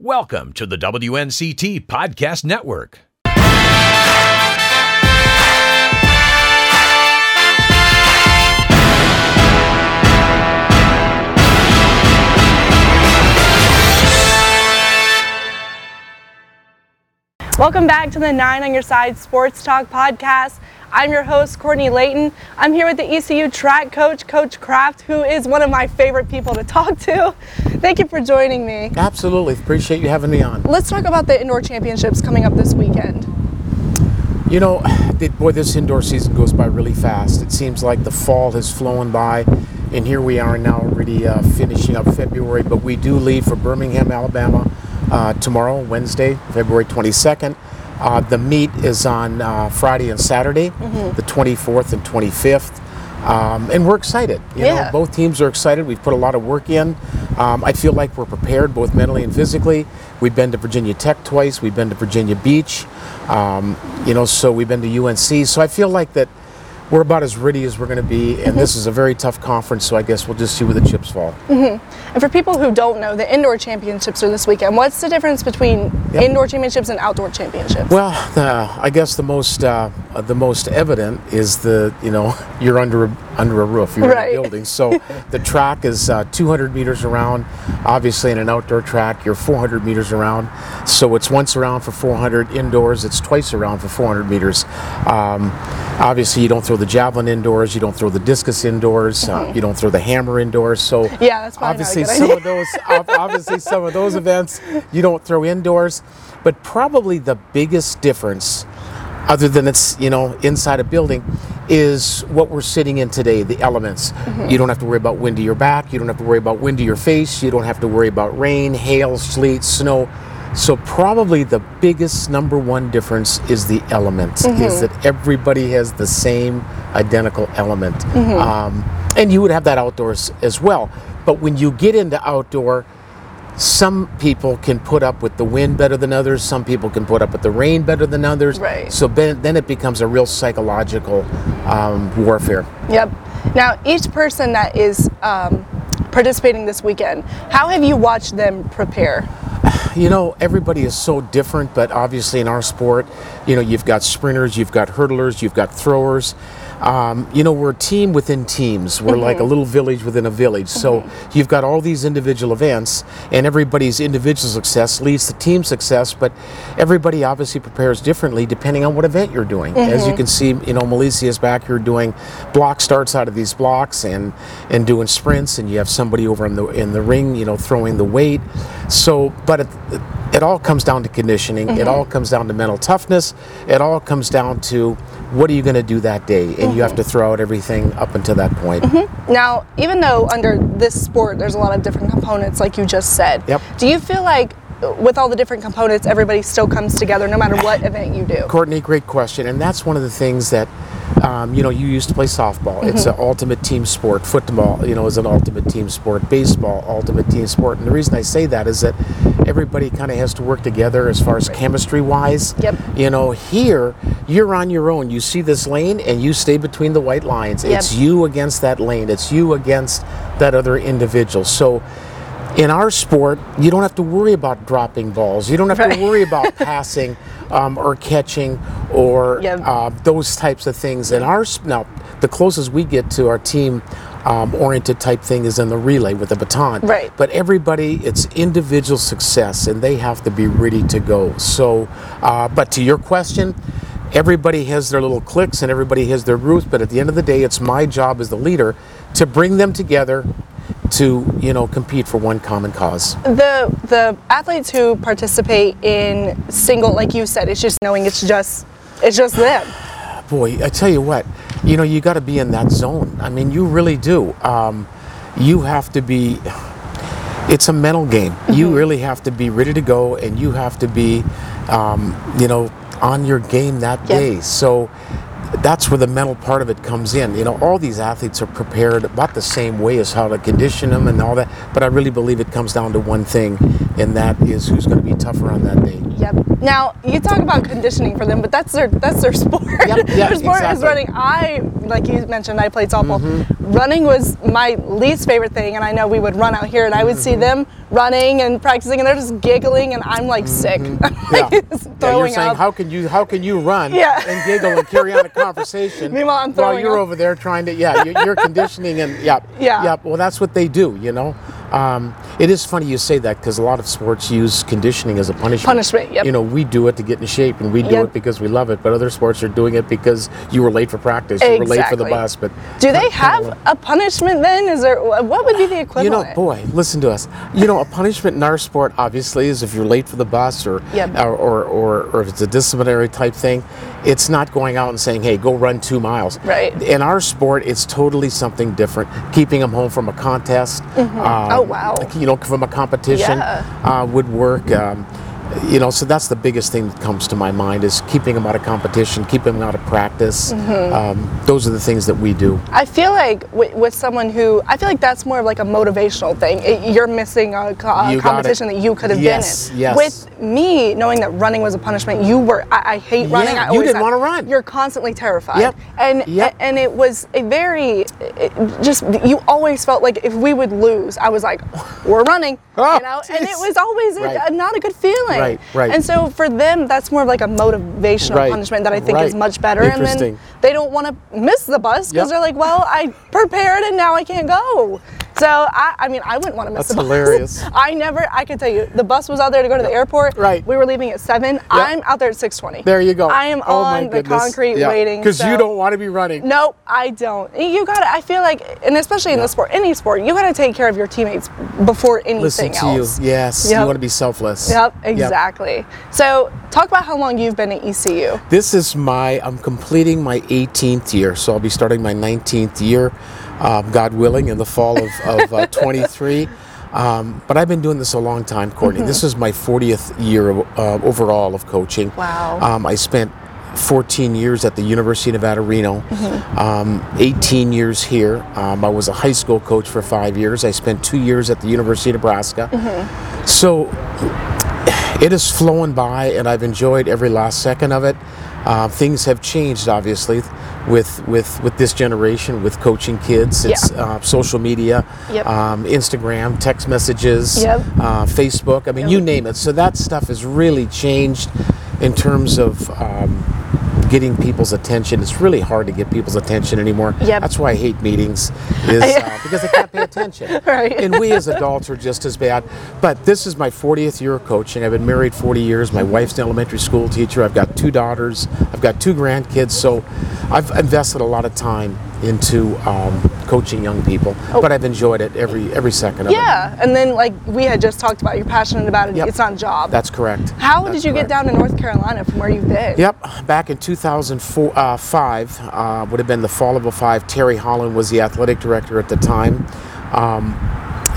Welcome to the WNCT Podcast Network. Welcome back to the Nine on Your Side Sports Talk podcast. I'm your host, Courtney Layton. I'm here with the ECU track coach, Coach Kraft, who is one of my favorite people to talk to. Thank you for joining me. Absolutely. Appreciate you having me on. Let's talk about the indoor championships coming up this weekend. You know, boy, this indoor season goes by really fast. It seems like the fall has flown by, and here we are now already uh, finishing up February, but we do leave for Birmingham, Alabama uh, tomorrow, Wednesday, February 22nd. Uh, the meet is on uh, Friday and Saturday, mm-hmm. the 24th and 25th. Um, and we're excited. You yeah. know, both teams are excited. We've put a lot of work in. Um, I feel like we're prepared both mentally and physically. We've been to Virginia Tech twice. We've been to Virginia Beach. Um, you know, so we've been to UNC. So I feel like that we're about as ready as we're going to be, and mm-hmm. this is a very tough conference, so I guess we'll just see where the chips fall. Mm-hmm. And for people who don't know, the indoor championships are this weekend. What's the difference between yep. indoor championships and outdoor championships? Well, the, I guess the most uh, the most evident is the you know you're under a, under a roof, you're right. in a building. So the track is uh, 200 meters around. Obviously, in an outdoor track, you're 400 meters around. So it's once around for 400. Indoors, it's twice around for 400 meters. Um, obviously, you don't throw the javelin indoors. You don't throw the discus indoors. Uh, you don't throw the hammer indoors. So yeah, that's obviously some of those obviously some of those events you don't throw indoors. But probably the biggest difference, other than it's you know inside a building, is what we're sitting in today. The elements. Mm-hmm. You don't have to worry about wind to your back. You don't have to worry about wind to your face. You don't have to worry about rain, hail, sleet, snow so probably the biggest number one difference is the element. Mm-hmm. Is that everybody has the same identical element, mm-hmm. um, and you would have that outdoors as well. But when you get into outdoor, some people can put up with the wind better than others. Some people can put up with the rain better than others. Right. So then it becomes a real psychological um, warfare. Yep. Now each person that is um, participating this weekend, how have you watched them prepare? You know, everybody is so different, but obviously in our sport, you know, you've got sprinters, you've got hurdlers, you've got throwers. Um, you know, we're a team within teams. We're mm-hmm. like a little village within a village. Mm-hmm. So you've got all these individual events, and everybody's individual success leads to team success. But everybody obviously prepares differently depending on what event you're doing. Mm-hmm. As you can see, you know, Melissa is back here doing block starts out of these blocks and and doing sprints, and you have somebody over in the in the ring, you know, throwing the weight. So, but it, it all comes down to conditioning. It mm-hmm. all comes down to mental toughness. It all comes down to what are you going to do that day, and you have to throw out everything up until that point. Mm-hmm. Now, even though under this sport there's a lot of different components, like you just said, yep. do you feel like with all the different components, everybody still comes together no matter what event you do? Courtney, great question, and that's one of the things that um, you know, you used to play softball. Mm-hmm. It's an ultimate team sport. Football, you know, is an ultimate team sport. Baseball, ultimate team sport. And the reason I say that is that everybody kind of has to work together as far as chemistry wise. Yep. You know, here you're on your own. You see this lane and you stay between the white lines. Yep. It's you against that lane. It's you against that other individual. So in our sport, you don't have to worry about dropping balls. You don't have right. to worry about passing um, or catching or yep. uh, those types of things. In our now, the closest we get to our team um, oriented type thing is in the relay with the baton. Right. But everybody, it's individual success, and they have to be ready to go. So, uh, but to your question. Everybody has their little cliques and everybody has their groups, but at the end of the day, it's my job as the leader to bring them together to you know compete for one common cause. The the athletes who participate in single, like you said, it's just knowing it's just it's just them. Boy, I tell you what, you know you got to be in that zone. I mean, you really do. Um, you have to be. It's a mental game. Mm-hmm. You really have to be ready to go, and you have to be, um, you know, on your game that day. So that's where the mental part of it comes in. You know, all these athletes are prepared about the same way as how to condition them and all that. But I really believe it comes down to one thing, and that is who's going to be tougher on that day. Yep. Now you talk about conditioning for them, but that's their that's their sport. Yep, their sport exactly. is running. I like you mentioned, I played softball. Mm-hmm. Running was my least favorite thing, and I know we would run out here, and I would mm-hmm. see them running and practicing, and they're just giggling, and I'm like sick. Mm-hmm. Yeah. like Yeah, you're saying up. how can you how can you run Yeah. and giggle and carry on a conversation Meanwhile, I'm while you're up. over there trying to yeah you're, you're conditioning and yeah Yeah. yeah well that's what they do you know um, it is funny you say that because a lot of sports use conditioning as a punishment Punishment, yep. you know we do it to get in shape and we do Yep. it because we love it but other sports are doing it because you were late for practice you were late for the bus but Do they have a punishment then? Is there what would be the equivalent? you know, boy, listen to us. You know, a punishment in our sport obviously is if you're late for the bus or Yep. or, or, or, or if it's a disciplinary type thing, it's not going out and saying, hey, go run two miles. Right. In our sport, it's totally something different. Keeping them home from a contest. um, Oh, wow. You know, from a competition Yeah. uh, would work. Um, you know, so that's the biggest thing that comes to my mind is keeping them out of competition, keeping them out of practice. Mm-hmm. Um, those are the things that we do. I feel like with, with someone who I feel like that's more of like a motivational thing. It- you're missing a, a You competition that you could have Yes, been in. yes. With me knowing that running was a punishment, you were. I, I hate running. Yeah, I you didn't have- wanna run. You're constantly terrified. Yep. And Yep. and it was a very just you always felt like if we would lose, I was like, we're running. Oh, you know, and it was always a- Right. a, not a good feeling. Right, right. And so for them, that's more of like a motivational Right, punishment that I think is much better. And then they don't want to miss the bus because Yep. they're like, well, I prepared and now I can't go. So I, I mean, I wouldn't want to miss That's the bus. hilarious. I never. I can tell you, the bus was out there to go to the airport. Right. We were leaving at seven. I'm out there at six twenty. There you go. I am Oh, my on the goodness. concrete Yeah. waiting. Because so- you don't want to be running. Nope, I don't. You got to I feel like, and especially in the sport, any sport, you got to take care of your teammates before anything Listen to else. you. Yes. Yep. You want to be selfless. Yep, exactly. So, talk about how long you've been at ECU. This is my, I'm completing my 18th year. So I'll be starting my 19th year, um, God willing, in the fall of, of uh, 23. Um, but I've been doing this a long time, Courtney. This is my 40th year uh, overall of coaching. Wow. Um, I spent 14 years at the University of Nevada, Reno, Mm-hmm. um, 18 years here. Um, I was a high school coach for five years. I spent two years at the University of Nebraska. Mm-hmm. So it has flown by, and I've enjoyed every last second of it. Uh, things have changed, obviously, with with with this generation, with coaching kids. It's Yeah. uh, social media, Yep. um, Instagram, text messages, Yep. uh, Facebook. I mean, you name it. So that stuff has really changed in terms of. Um, getting people's attention it's really hard to get people's attention anymore Yep. that's why i hate meetings is uh, because they can't pay attention Right. and we as adults are just as bad. But this is my 40th year of coaching. I've been married 40 years. My wife's an elementary school teacher. I've got two daughters. I've got two grandkids. So I've invested a lot of time into um, coaching young people. But I've enjoyed it every every second of it. Oh. Yeah, and then like we had just talked about, you're passionate about it. Yep. It's not a job. That's correct. How That's did you correct. get down to North Carolina from where you've been? Yep, back in 2005, uh, would have been the fall of 05. Terry Holland was the athletic director at the time. Um,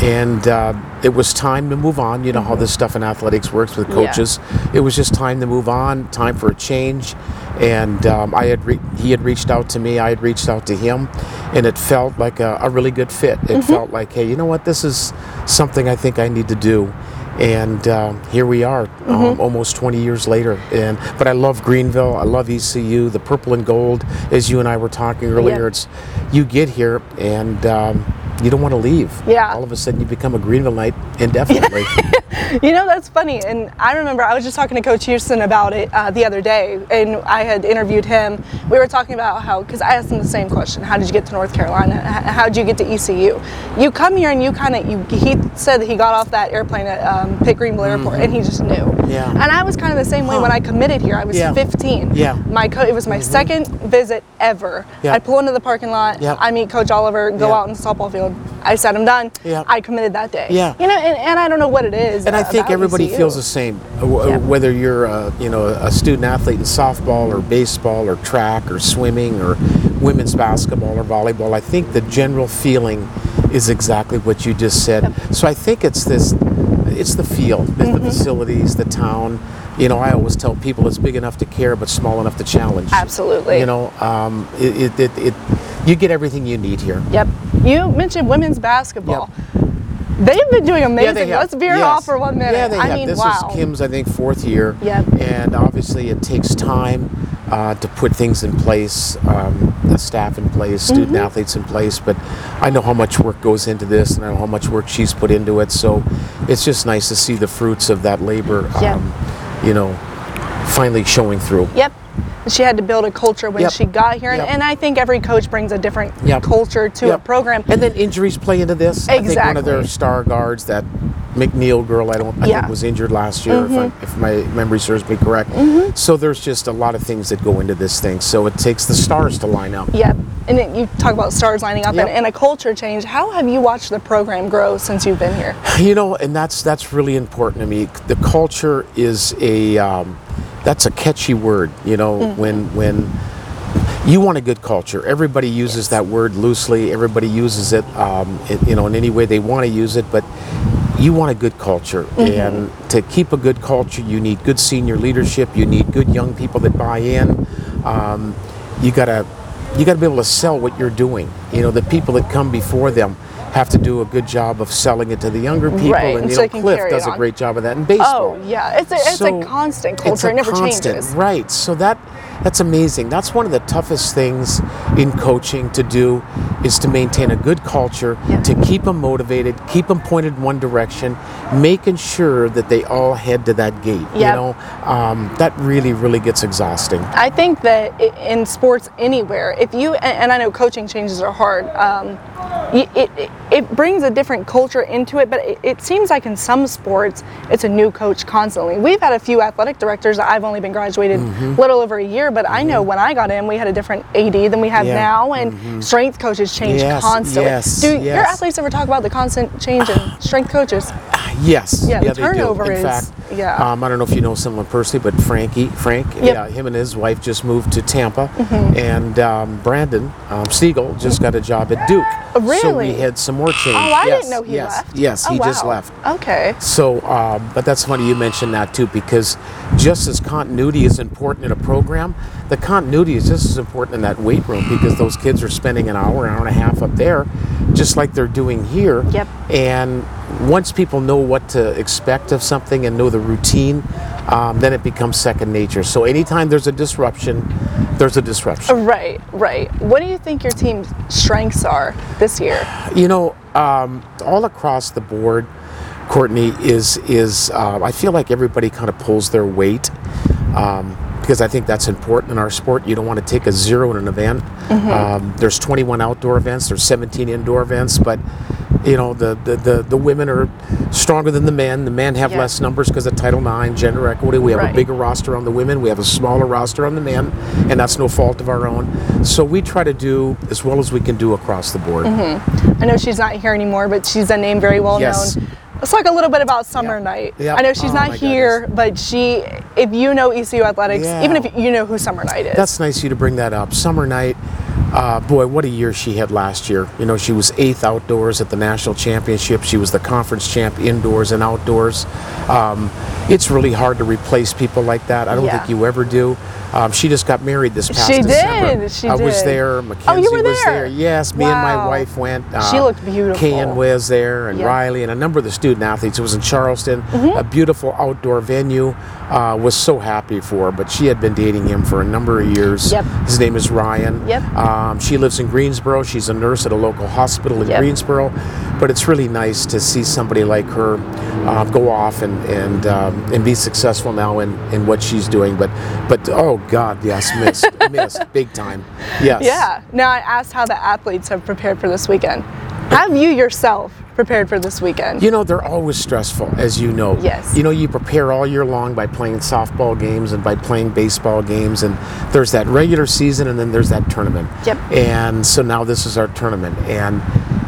and uh, it was time to move on. You know how this stuff in athletics works with Yeah. coaches. It was just time to move on, time for a change. And um, I had re- he had reached out to me, I had reached out to him, and it felt like a, a really good fit. It felt like, hey, you know what, this is something I think I need to do and um, here we are um, almost 20 years later and but i love greenville i love ecu the purple and gold as you and i were talking earlier Yeah. it's you get here and um, you don't want to leave Yeah. all of a sudden you become a greenville knight indefinitely You know, that's funny. And I remember I was just talking to Coach Houston about it uh, the other day, and I had interviewed him. We were talking about how, because I asked him the same question How did you get to North Carolina? How did you get to ECU? You come here and you kind of, you, he said that he got off that airplane at um, Pitt Greenville Airport, and he just knew. Mm-hmm. Yeah. And I was kind of the same way Huh. when I committed here. I was Yeah. 15. Yeah. Mm-hmm. My co- It was my second visit ever. Yeah. I pull into the parking lot, Yeah. I meet Coach Oliver, go Yeah. out in the softball field. I said, I'm done. Yeah. I committed that day. Yeah. You know, and, and I don't know what it is. And i think everybody ECU. feels the same uh, w- Yeah. whether you're a, you know a student athlete in softball or baseball or track or swimming or women's basketball or volleyball i think the general feeling is exactly what you just said so i think it's this it's the field it's Mm-hmm. the facilities the town you know i always tell people it's big enough to care but small enough to challenge Absolutely. you know um, it, it, it, it you get everything you need here Yep. You mentioned women's basketball. They've been doing amazing. have. Let's veer Yes. off for one minute. Yeah, they I have. mean, this wow. is Kim's, I think, fourth year. Yep. And obviously, it takes time. uh, to put things in place, um, the staff in place, student Mm-hmm. athletes in place. But I know how much work goes into this, and I know how much work she's put into it. So it's just nice to see the fruits of that labor, Yeah. um, you know, finally showing through. Yep. She had to build a culture when Yep. she got here, and, Yep. and I think every coach brings a different Yep. culture to a program. And then injuries play into this. I think one of their star guards, that McNeal girl, I don't, I Yeah. think was injured last year, if, I, if my memory serves me correct. So there's just a lot of things that go into this thing. So it takes the stars to line up. Yep. And then you talk about stars lining up and, and a culture change. How have you watched the program grow since you've been here? You know, and that's that's really important to me. The culture is a um, that's a catchy word. You know, Mm-hmm. when when you want a good culture, everybody uses that word loosely. Everybody uses it, um, it, you know, in any way they want to use it. But you want a good culture, Mm-hmm. and to keep a good culture, you need good senior leadership. You need good young people that buy in. Um, you gotta you gotta be able to sell what you're doing. You know, the people that come before them have to do a good job of selling it to the younger people. Right, And you so know, Cliff does a great job of that in baseball. Oh, yeah. It's a, it's So, a constant it's culture. a it never constant, changes. Right. So that that's amazing. That's one of the toughest things in coaching to do is to maintain a good culture, Yeah. to keep them motivated, keep them pointed in one direction, making sure that they all head to that gate. You know, um, that really, really gets exhausting. I think that in sports anywhere, if you and, I know coaching changes are hard, um, it, it it brings a different culture into it. But it, it seems like in some sports, it's a new coach constantly. We've had a few athletic directors. that I've only been graduated Mm-hmm. a little over a year, but I know mm-hmm. when I got in, we had a different AD than we have Yeah. now, and mm-hmm. strength coaches change Yes, constantly. yes, Do your athletes ever talk about the constant change in strength coaches? Yes. Yeah, the they do. turnover In is- fact, yeah. Um, I don't know if you know someone personally, but Frankie, Frank, Yep. Mm-hmm. yeah, him and his wife just moved to Tampa, and um, Brandon um, Siegel just got a job at Duke. So we really? had some more change. Oh, I yes, didn't know he yes, left. Yes, Oh, he just wow. left. Okay. So, um, but that's funny you mentioned that too, because just as continuity is important in a program, the continuity is just as important in that weight room because those kids are spending an hour, hour and a half up there, just like they're doing here. Yep. And once people know what to expect of something and know the routine, um, then it becomes second nature. So anytime there's a disruption, there's a disruption. Right, right. What do you think your team's strengths are this year? You know, um, all across the board, Courtney is is. Uh, I feel like everybody kind of pulls their weight um, because I think that's important in our sport. You don't want to take a zero in an event. Um, there's 21 outdoor events. There's 17 indoor events, but you know the the, the, the women are stronger than the men. The men have Yeah. less numbers because of Title IX, gender equity. We have Right. a bigger roster on the women. We have a smaller roster on the men, and that's no fault of our own. So we try to do as well as we can do across the board. Mm-hmm. I know she's not here anymore, but she's a name very well Yes. known. Let's talk a little bit about Summer Yep. Night. Yep. I know she's Oh, not here, but she, if you know ECU athletics, Yeah. even if you know who Summer Night is, That's nice of you to bring that up. Summer night, uh, boy, what a year she had last year. You know, she was eighth outdoors at the national championship. She was the conference champ indoors and outdoors. Um, it's really hard to replace people like that. I don't Yeah. think you ever do. Um, she just got married this past She December. did, she I was did. there. Oh, Mackenzie you were was there? there. Yes, me and my wife went. Uh, She looked beautiful. Ken was there, and Yeah. Riley, and a number of the student athletes. It was in Charleston, Mm-hmm. a beautiful outdoor venue. Uh, was so happy for her, but she had been dating him for a number of years. Yep. His name is Ryan. Yep. Um, she lives in Greensboro. She's a nurse at a local hospital in Yep. Greensboro. But it's really nice to see somebody like her uh, go off and and um, and be successful now in, in what she's doing. But but oh God, yes, missed missed big time. Yes. yeah. Now I asked how the athletes have prepared for this weekend. Have you yourself prepared for this weekend? You know, they're always stressful, as you know. Yes. You know, you prepare all year long by playing softball games and by playing baseball games, and there's that regular season and then there's that tournament. Yep. And so now this is our tournament, and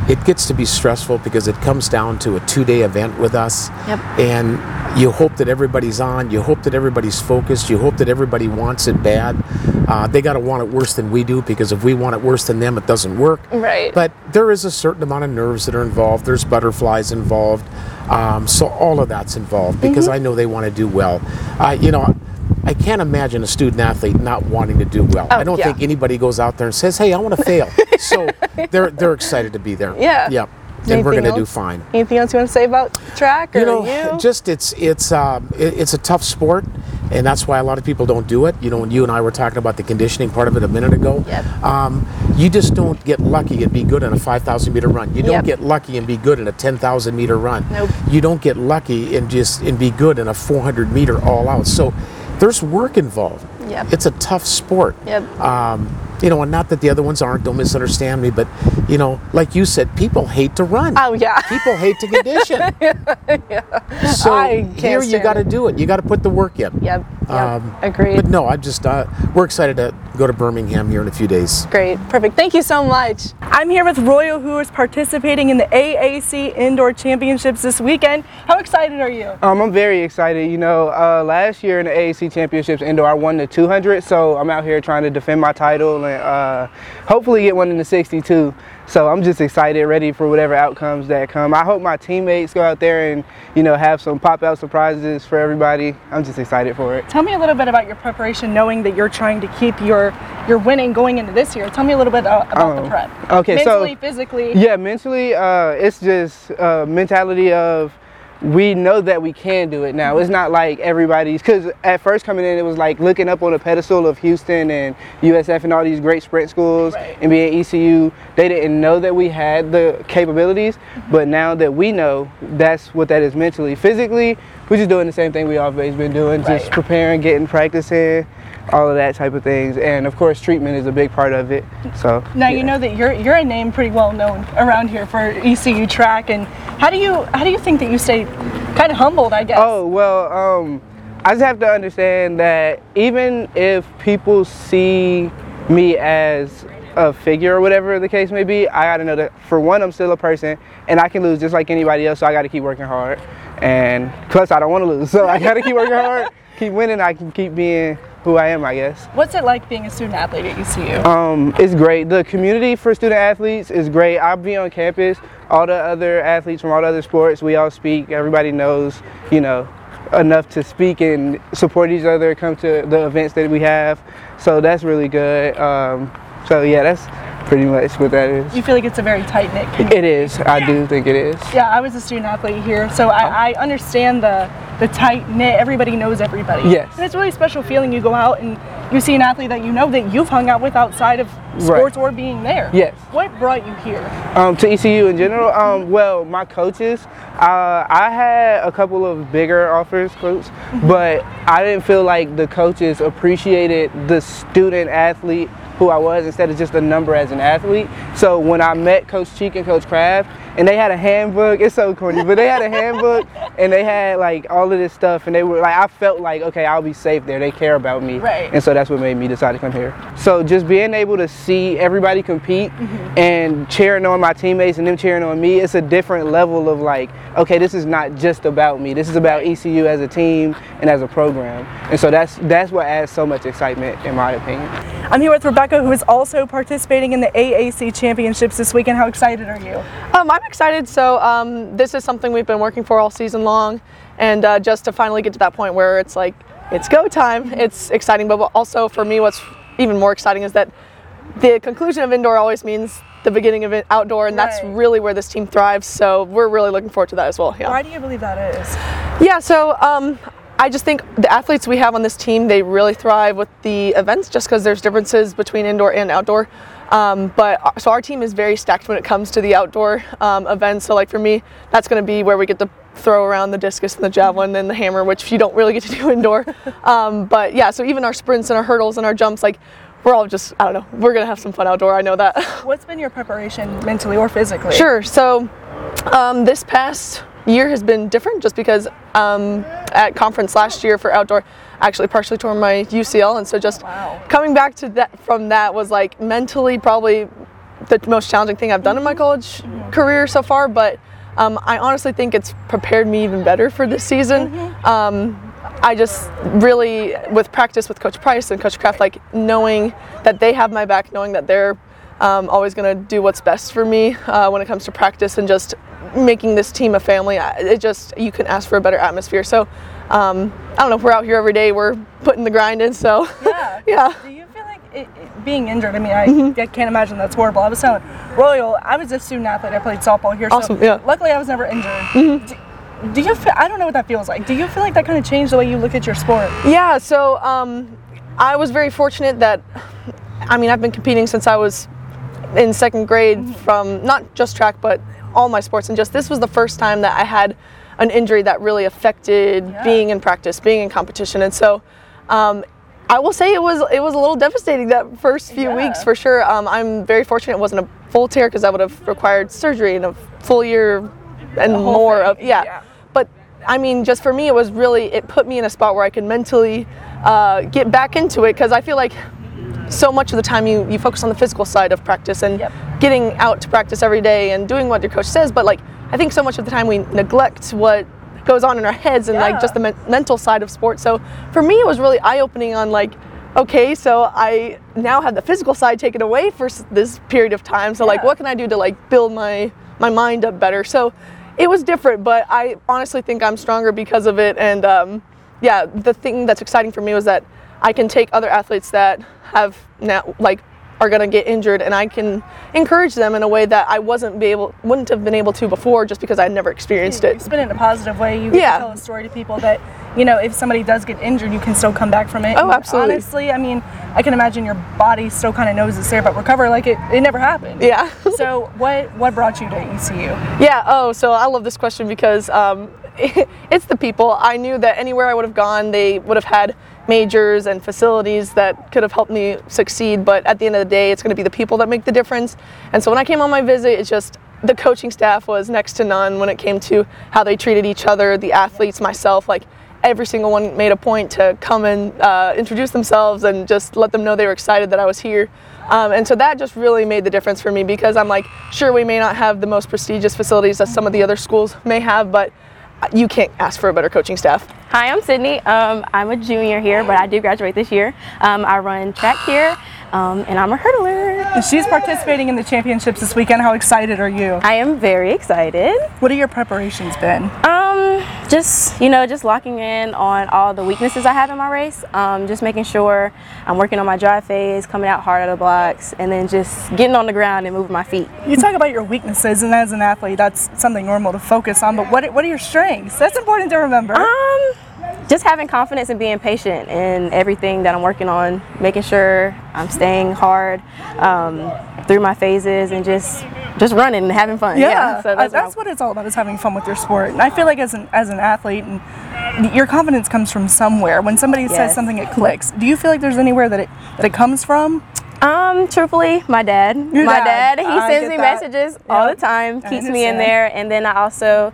it gets to be stressful because it comes down to a two day event with us. Yep. And you hope that everybody's on, you hope that everybody's focused, you hope that everybody wants it bad. Uh, they got to want it worse than we do because if we want it worse than them, it doesn't work. Right. But there is a certain amount of nerves that are involved. There's butterflies involved. Um, so all of that's involved because Mm-hmm. I know they want to do well. Uh, you know, I can't imagine a student athlete not wanting to do well. Oh, I don't yeah. think anybody goes out there and says, "Hey, I want to fail." so they're they're excited to be there. Yeah. Yep. And we're going to do fine. Anything else you want to say about track or You know, you? just it's it's um, it, it's a tough sport. and that's why a lot of people don't do it. You know, when you and I were talking about the conditioning part of it a minute ago, Yep. um, you just don't get lucky and be good in a 5,000 meter run. You don't Yep. get lucky and be good in a 10,000 meter run. Nope. You don't get lucky and just and be good in a 400 meter all out. So there's work involved. Yep. It's a tough sport. Yep. Um, you know, and not that the other ones aren't. Don't misunderstand me, but you know, like you said, people hate to run. Oh, yeah. People hate to condition. So I can't here you got to do it. You got to put the work in. Yep. Yep. Um, Agreed. But no, I just uh, we're excited to go to Birmingham here in a few days. Great, perfect. Thank you so much. I'm here with Royal, who is participating in the AAC Indoor Championships this weekend. How excited are you? Um, I'm very excited. You know, uh, last year in the AAC Championships indoor, I won the 200, so I'm out here trying to defend my title and uh, hopefully get one in the 62. So I'm just excited, ready for whatever outcomes that come. I hope my teammates go out there and you know have some pop-out surprises for everybody. I'm just excited for it. Tell me a little bit about your preparation, knowing that you're trying to keep your your winning going into this year. Tell me a little bit uh, about the Um, prep. okay, so- mentally, physically. Yeah, mentally, uh, it's just uh, mentality of we know that we can do it now. It's not like everybody's because at first coming in, it was like looking up on a pedestal of Houston and USF and all these great sprint schools, Right. being ECU. They didn't know that we had the capabilities, mm-hmm. but now that we know, that's what that is mentally. Physically, we're just doing the same thing we always been doing, just preparing, getting practice in. All of that type of things, and of course, treatment is a big part of it. So Now yeah. you know that you're you're a name pretty well known around here for ECU track, and how do you how do you think that you stay kind of humbled? I guess. Oh well, um, I just have to understand that even if people see me as a figure or whatever the case may be, I gotta know that for one, I'm still a person, and I can lose just like anybody else. So I gotta keep working hard, and plus I don't want to lose, so I gotta keep working hard, keep winning. I can keep being who I am, I guess. What's it like being a student athlete at ECU? Um, it's great. The community for student athletes is great. I'll be on campus. All the other athletes from all the other sports, we all speak. Everybody knows, you know, enough to speak and support each other, come to the events that we have. So that's really good. Um, so yeah, that's pretty much what that is. you feel like it's a very tight knit community. It is. I do think it is. Yeah, I was a student athlete here, so I, I understand the the tight knit. Everybody knows everybody. Yes. and it's a really special feeling. You go out and you see an athlete that you know that you've hung out with outside of sports or being there. Yes. What brought you here? Um, to ECU in general, um, well, my coaches, uh, I had a couple of bigger offers, quotes, but I didn't feel like the coaches appreciated the student athlete who I was instead of just a number as an athlete. So when I met Coach Cheek and Coach Kraft, and they had a handbook, it's so corny, but they had a handbook and they had like all of this stuff, and they were like, I felt like, okay, I'll be safe there. They care about me. Right. And so that's what made me decide to come here. So just being able to see everybody compete mm-hmm. and cheering on my teammates and them cheering on me, it's a different level of like, okay, this is not just about me. This is about ECU as a team and as a program. And so that's that's what adds so much excitement in my opinion. I'm here with Rebecca, who is also participating in the AAC championships this weekend. How excited are you? Um, I'm excited. So um, this is something we've been working for all season long, and uh, just to finally get to that point where it's like it's go time. It's exciting, but also for me, what's even more exciting is that the conclusion of indoor always means the beginning of outdoor, and that's really where this team thrives. So we're really looking forward to that as well. Yeah. Why do you believe that is? Yeah, so um, I just think the athletes we have on this team, they really thrive with the events just because there's differences between indoor and outdoor. Um, but uh, so our team is very stacked when it comes to the outdoor um, events. So like for me, that's going to be where we get to throw around the discus and the javelin and the hammer, which you don't really get to do indoor. Um, but yeah, so even our sprints and our hurdles and our jumps, like we're all just I don't know, we're gonna have some fun outdoor. I know that. What's been your preparation mentally or physically? Sure. So um, this past year has been different just because um, at conference last year for outdoor, actually partially tore my UCL, and so just Wow. coming back to that from that was like mentally probably the most challenging thing I've done in my college career so far. But um, I honestly think it's prepared me even better for this season. Um, I just really, with practice with Coach Price and Coach Kraft, like knowing that they have my back, knowing that they're um, always going to do what's best for me uh, when it comes to practice and just making this team a family. It just, you can ask for a better atmosphere. So, um, I don't know, if we're out here every day, we're putting the grind in. So, Yeah. yeah. Do you feel like it, it- being injured? I mean, I, I can't imagine that's horrible. I was telling Royal, I was a student athlete. I played softball here. Awesome, So yeah. Luckily, I was never injured. D- do you feel, I don't know what that feels like. Do you feel like that kind of changed the way you look at your sport? Yeah, so um, I was very fortunate that, I mean, I've been competing since I was in second grade from not just track, but all my sports. And just this was the first time that I had an injury that really affected being in practice, being in competition. And so um, I will say it was it was a little devastating that first few Yeah. weeks for sure. Um, I'm very fortunate it wasn't a full tear because that would have required surgery and a full year and more thing, of yeah. yeah. But I mean, just for me, it was really it put me in a spot where I could mentally uh, get back into it because I feel like so much of the time you, you focus on the physical side of practice and Yep. getting out to practice every day and doing what your coach says but like i think so much of the time we neglect what goes on in our heads and Yeah. like just the men- mental side of sports. So for me it was really eye-opening on like okay so i now have the physical side taken away for s- this period of time. So like what can i do to like build my my mind up better? So it was different but i honestly think i'm stronger because of it. And um, yeah, the thing that's exciting for me was that I can take other athletes that have now like are gonna get injured and I can encourage them in a way that I wasn't be able wouldn't have been able to before just because I'd never experienced You it. spin it in a positive way. You Yeah. to tell a story to people that, you know, if somebody does get injured, you can still come back from it. Oh, And absolutely. Honestly, I mean, I can imagine your body still kind of knows it's there, but recover like it, it never happened. Yeah. so what what brought you to ECU? Yeah. Oh, so I love this question because um, it's the people. I knew that anywhere I would have gone, they would have had majors and facilities that could have helped me succeed. But at the end of the day, it's going to be the people that make the difference. And so when I came on my visit, it's just the coaching staff was next to none when it came to how they treated each other, the athletes, myself, like. Every single one made a point to come and uh, introduce themselves and just let them know they were excited that I was here. Um, and so that just really made the difference for me because I'm like, sure, we may not have the most prestigious facilities that some of the other schools may have, but you can't ask for a better coaching staff. Hi, I'm Sydney. Um, I'm a junior here, but I do graduate this year. Um, I run track here, um, and I'm a hurdler. She's participating in the championships this weekend. How excited are you? I am very excited. What are your preparations been? Um, just you know, just locking in on all the weaknesses I have in my race. Um, just making sure I'm working on my drive phase, coming out hard out of blocks, and then just getting on the ground and moving my feet. You talk about your weaknesses, and as an athlete, that's something normal to focus on. But what what are your strengths? That's important to remember. Um, just having confidence and being patient in everything that I'm working on, making sure I'm staying hard um, through my phases and just just running and having fun. Yeah, so uh, that's, that's, what what it's all about is having fun with your sport. And I feel like as an as an athlete, and your confidence comes from somewhere. When somebody says something, it clicks. Do you feel like there's anywhere that it that it comes from? Um, truthfully, my dad. Your my dad. dad, he I sends me that. messages all the time, keeps me in there, and then I also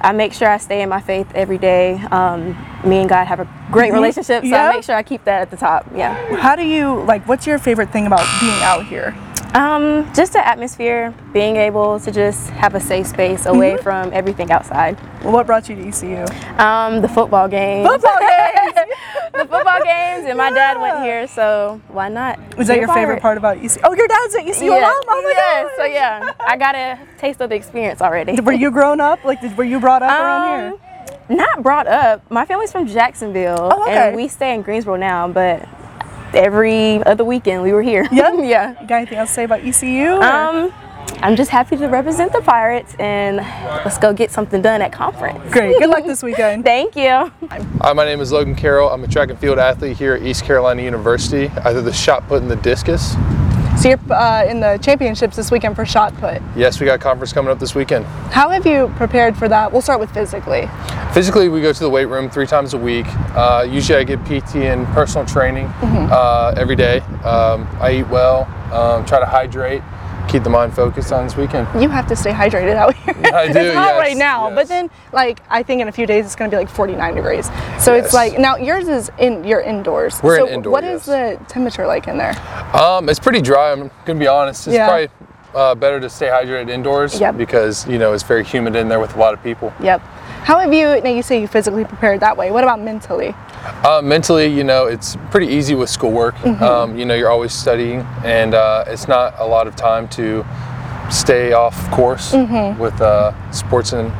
I make sure I stay in my faith every day. Um, me and God have a great relationship, so. Yep. I make sure I keep that at the top. Yeah. How do you like? What's your favorite thing about being out here? Um, just the atmosphere, being able to just have a safe space away Mm-hmm. from everything outside. Well, what brought you to ECU? Um, the football games. Football games. the football games, and my dad went here, so why not? Was that your favorite part about ECU? Oh, your dad's at ECU Yeah. alum. Oh my yeah, God. so yeah, I got a taste of the experience already. Were you grown up? Like, did, were you brought up around here? Um, Not brought up. My family's from Jacksonville, Oh, okay. and we stay in Greensboro now. But every other weekend we were here. Yeah? yeah. You got anything else to say about ECU? or- Um, I'm just happy to represent the Pirates, and let's go get something done at conference. Great. Good luck this weekend. Thank you. Hi, my name is Logan Carroll. I'm a track and field athlete here at East Carolina University. I do the shot put and the discus. So you're uh, in the championships this weekend for shot put. Yes, we got conference coming up this weekend. How have you prepared for that? We'll start with physically. Physically, we go to the weight room three times a week. Uh, usually, I get PT and personal training Mm-hmm. uh, every day. Um, I eat well, um, try to hydrate, keep the mind focused on this weekend. You have to stay hydrated out here. I do, it's hot yes, right now, but then like I think in a few days it's going to be like 49 degrees. So it's like now yours is in you're indoors. We're so in indoor, What is yes. the temperature like in there? Um, it's pretty dry. I'm gonna be honest. It's Yeah. probably uh, better to stay hydrated indoors Yep. because you know it's very humid in there with a lot of people. Yep. How have you? Now you say you physically prepared that way. What about mentally? Uh, mentally, you know, it's pretty easy with schoolwork. Mm-hmm. Um, you know, you're always studying, and uh, it's not a lot of time to stay off course Mm-hmm. with uh, sports and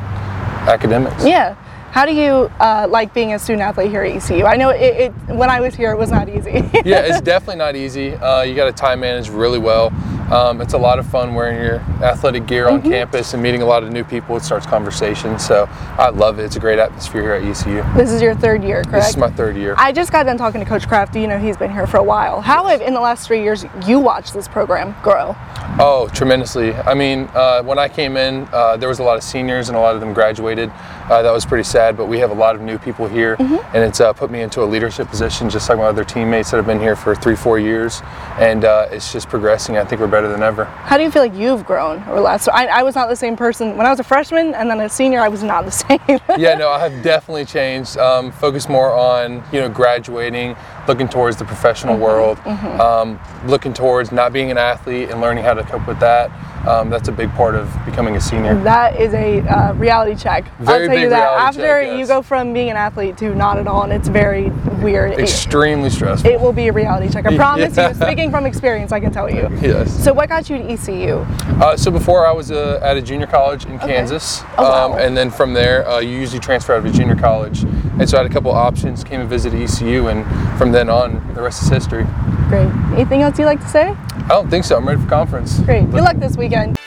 academics. Yeah. How do you uh, like being a student athlete here at ECU? I know it, it. When I was here, it was not easy. yeah, it's definitely not easy. Uh, you got to time manage really well. Um, it's a lot of fun wearing your athletic gear on Mm-hmm. campus and meeting a lot of new people. It starts conversations. So I love it. It's a great atmosphere here at ECU. This is your third year, correct? This is my third year. I just got done talking to Coach Crafty. You know, he's been here for a while. How have, in the last three years, you watched this program grow? Oh, tremendously. I mean, uh, when I came in, uh, there was a lot of seniors and a lot of them graduated. Uh, that was pretty sad, but we have a lot of new people here, Mm-hmm. and it's uh, put me into a leadership position, just like my other teammates that have been here for three, four years, and uh, it's just progressing. I think we're better than ever. How do you feel like you've grown over the last? I, I was not the same person when I was a freshman, and then a senior. I was not the same. yeah, no, I have definitely changed. Um, focus more on you know graduating, looking towards the professional Mm-hmm, world, Um, looking towards not being an athlete and learning how to cope with that. Um, that's a big part of becoming a senior. that is a uh, reality check. Very I'll tell you that after check, you yes. go from being an athlete to not at all, and it's very weird. It- Extremely stressful. It will be a reality check. I promise Yeah. you. Speaking from experience, I can tell you. yes. So, what got you to ECU? Uh, so before I was uh, at a junior college in Kansas, Oh, wow. um, and then from there uh, you usually transfer out of a junior college, and so I had a couple options. Came and visited ECU, and from then on, the rest is history. Great. Anything else you'd like to say? I don't think so. I'm ready for conference. Great. Good luck this weekend.